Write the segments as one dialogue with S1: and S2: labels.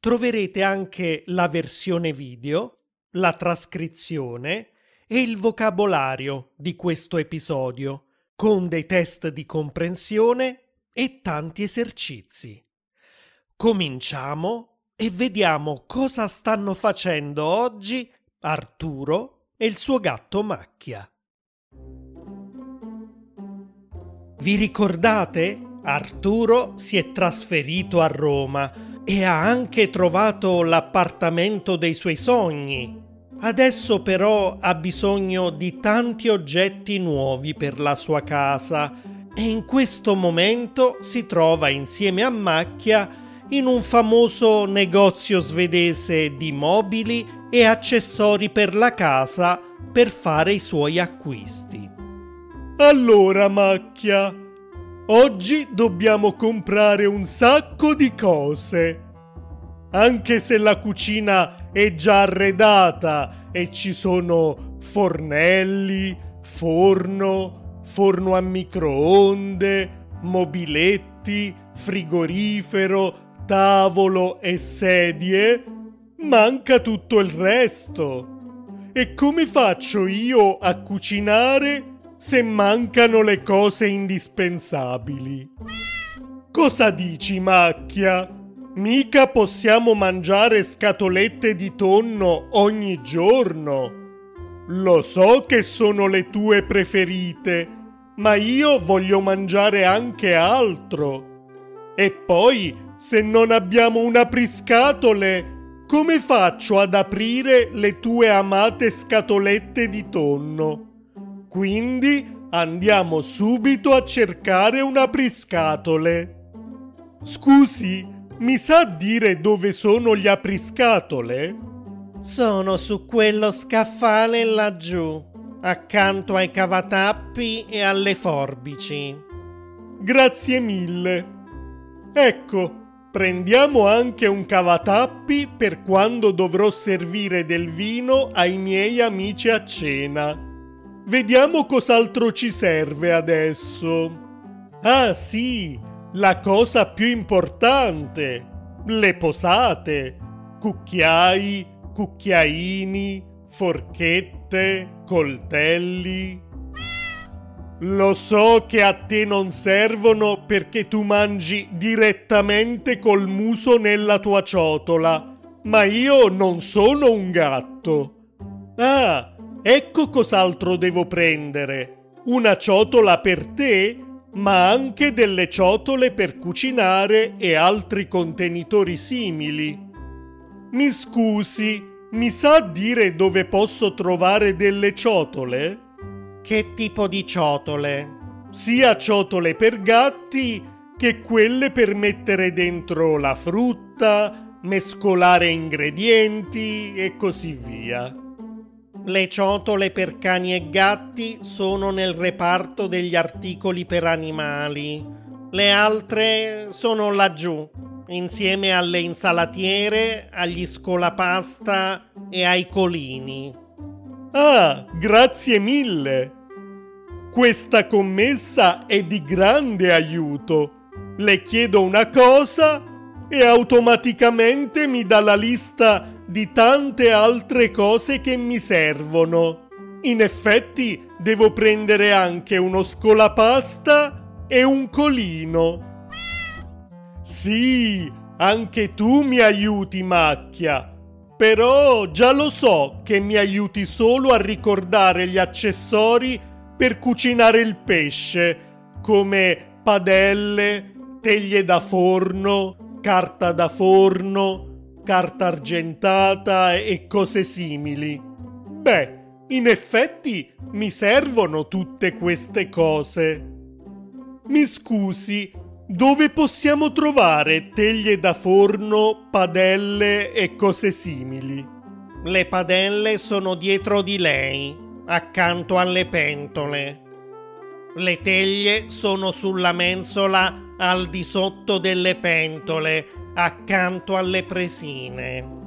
S1: troverete anche la versione video, la trascrizione e il vocabolario di questo episodio, con dei test di comprensione e tanti esercizi. Cominciamo e vediamo cosa stanno facendo oggi Arturo e il suo gatto Macchia. Vi ricordate? Arturo si è trasferito a Roma e ha anche trovato l'appartamento dei suoi sogni. Adesso però ha bisogno di tanti oggetti nuovi per la sua casa e in questo momento si trova insieme a Macchia in un famoso negozio svedese di mobili e accessori per la casa per fare i suoi acquisti. Allora, Macchia, Oggi dobbiamo comprare un sacco di cose. Anche se la cucina è già arredata e ci sono fornelli, forno, forno a microonde, mobiletti, frigorifero, tavolo e sedie, manca tutto il resto. E come faccio io a cucinare se mancano le cose indispensabili. Cosa dici, Macchia? Mica possiamo mangiare scatolette di tonno ogni giorno. Lo so che sono le tue preferite, ma io voglio mangiare anche altro. E poi, se non abbiamo un apriscatole, come faccio ad aprire le tue amate scatolette di tonno? Quindi andiamo subito a cercare un apriscatole. Scusi, mi sa dire dove sono gli apriscatole? Sono su quello scaffale laggiù, accanto ai cavatappi e alle forbici. Grazie mille. Ecco, prendiamo anche un cavatappi per quando dovrò servire del vino ai miei amici a cena. Vediamo cos'altro ci serve adesso. Ah sì, la cosa più importante. Le posate. Cucchiai, cucchiaini, forchette, coltelli. Lo so che a te non servono perché tu mangi direttamente col muso nella tua ciotola, ma io non sono un gatto. Ah, Ecco cos'altro devo prendere. Una ciotola per te, ma anche delle ciotole per cucinare e altri contenitori simili. Mi scusi, mi sa dire dove posso trovare delle ciotole? Che tipo di ciotole? Sia ciotole per gatti che quelle per mettere dentro la frutta, mescolare ingredienti e così via. Le ciotole per cani e gatti sono nel reparto degli articoli per animali. Le altre sono laggiù, insieme alle insalatiere, agli scolapasta e ai colini. Ah, grazie mille! Questa commessa è di grande aiuto. Le chiedo una cosa e automaticamente mi dà la lista di tante altre cose che mi servono. In effetti devo prendere anche uno scolapasta e un colino. Sì, anche tu mi aiuti, Macchia. Però già lo so che mi aiuti solo a ricordare gli accessori per cucinare il pesce, come padelle, teglie da forno, carta da forno, carta argentata e cose simili. Beh, in effetti mi servono tutte queste cose. Mi scusi, dove possiamo trovare teglie da forno, padelle e cose simili? Le padelle sono dietro di lei, accanto alle pentole. Le teglie sono sulla mensola al di sotto delle pentole, accanto alle presine.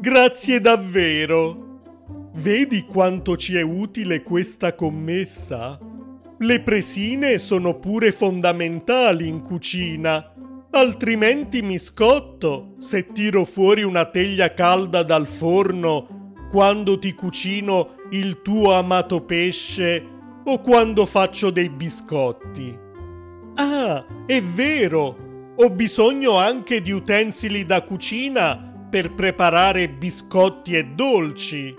S2: Grazie davvero. Vedi quanto ci è utile questa commessa? Le presine sono pure fondamentali in cucina, altrimenti mi scotto se tiro fuori una teglia calda dal forno quando ti cucino il tuo amato pesce o quando faccio dei biscotti. Ah, è vero! Ho bisogno anche di utensili da cucina per preparare biscotti e dolci.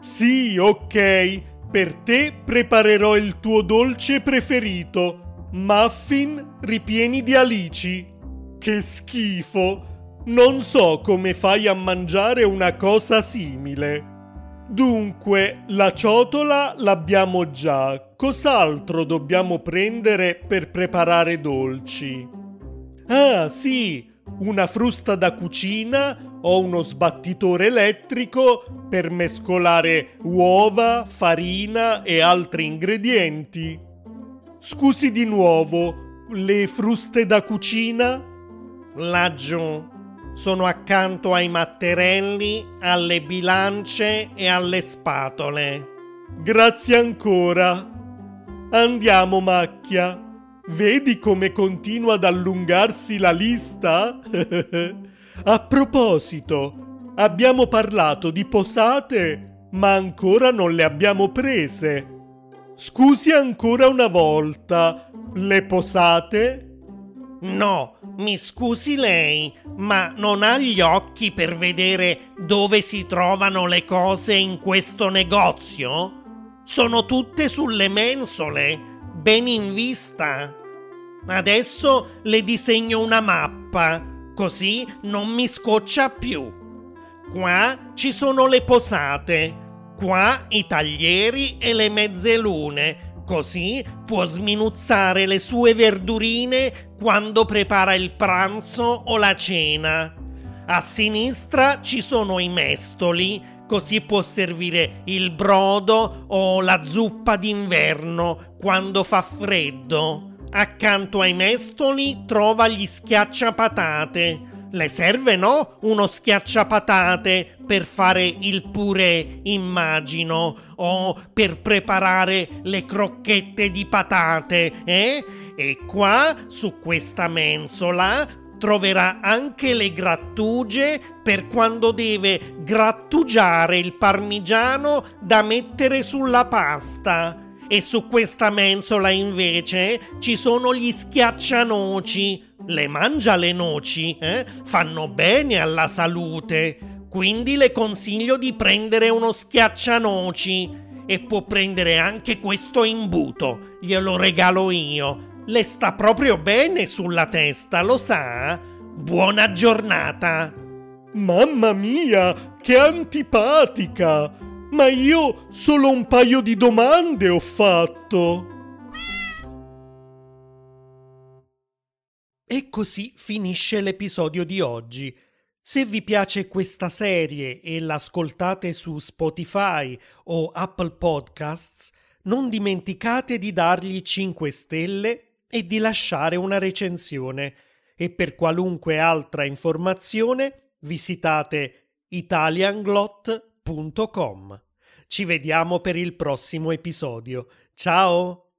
S2: Sì, ok, per te preparerò il tuo dolce preferito, muffin ripieni di alici. Che schifo! Non so come fai a mangiare una cosa simile. Dunque, la ciotola l'abbiamo già. Cos'altro dobbiamo prendere per preparare dolci? Ah, sì, una frusta da cucina ho uno sbattitore elettrico per mescolare uova, farina e altri ingredienti. Scusi di nuovo, le fruste da cucina?
S1: Laggiù. Sono accanto ai matterelli, alle bilance e alle spatole.
S2: Grazie ancora. Andiamo, macchia. Vedi come continua ad allungarsi la lista? A proposito, abbiamo parlato di posate, ma ancora non le abbiamo prese. Scusi ancora una volta, le posate?
S1: No, mi scusi lei, ma non ha gli occhi per vedere dove si trovano le cose in questo negozio? Sono tutte sulle mensole, ben in vista. Adesso le disegno una mappa così non mi scoccia più. Qua ci sono le posate, qua i taglieri e le mezze lune, così può sminuzzare le sue verdurine quando prepara il pranzo o la cena. A sinistra ci sono i mestoli, così può servire il brodo o la zuppa d'inverno quando fa freddo. Accanto ai mestoli trova gli schiacciapatate. Le serve, no? Uno schiacciapatate per fare il purè, immagino, o per preparare le crocchette di patate, eh? E qua, su questa mensola, troverà anche le grattugie per quando deve grattugiare il parmigiano da mettere sulla pasta e su questa mensola invece ci sono gli schiaccianoci. Le mangia le noci, eh? Fanno bene alla salute. Quindi le consiglio di prendere uno schiaccianoci. E può prendere anche questo imbuto. Glielo regalo io. Le sta proprio bene sulla testa, lo sa? Buona giornata!
S2: Mamma mia, che antipatica! Ma io solo un paio di domande ho fatto.
S1: E così finisce l'episodio di oggi. Se vi piace questa serie e l'ascoltate su Spotify o Apple Podcasts, non dimenticate di dargli 5 stelle e di lasciare una recensione. E per qualunque altra informazione visitate italianglot.com. Ci vediamo per il prossimo episodio. Ciao!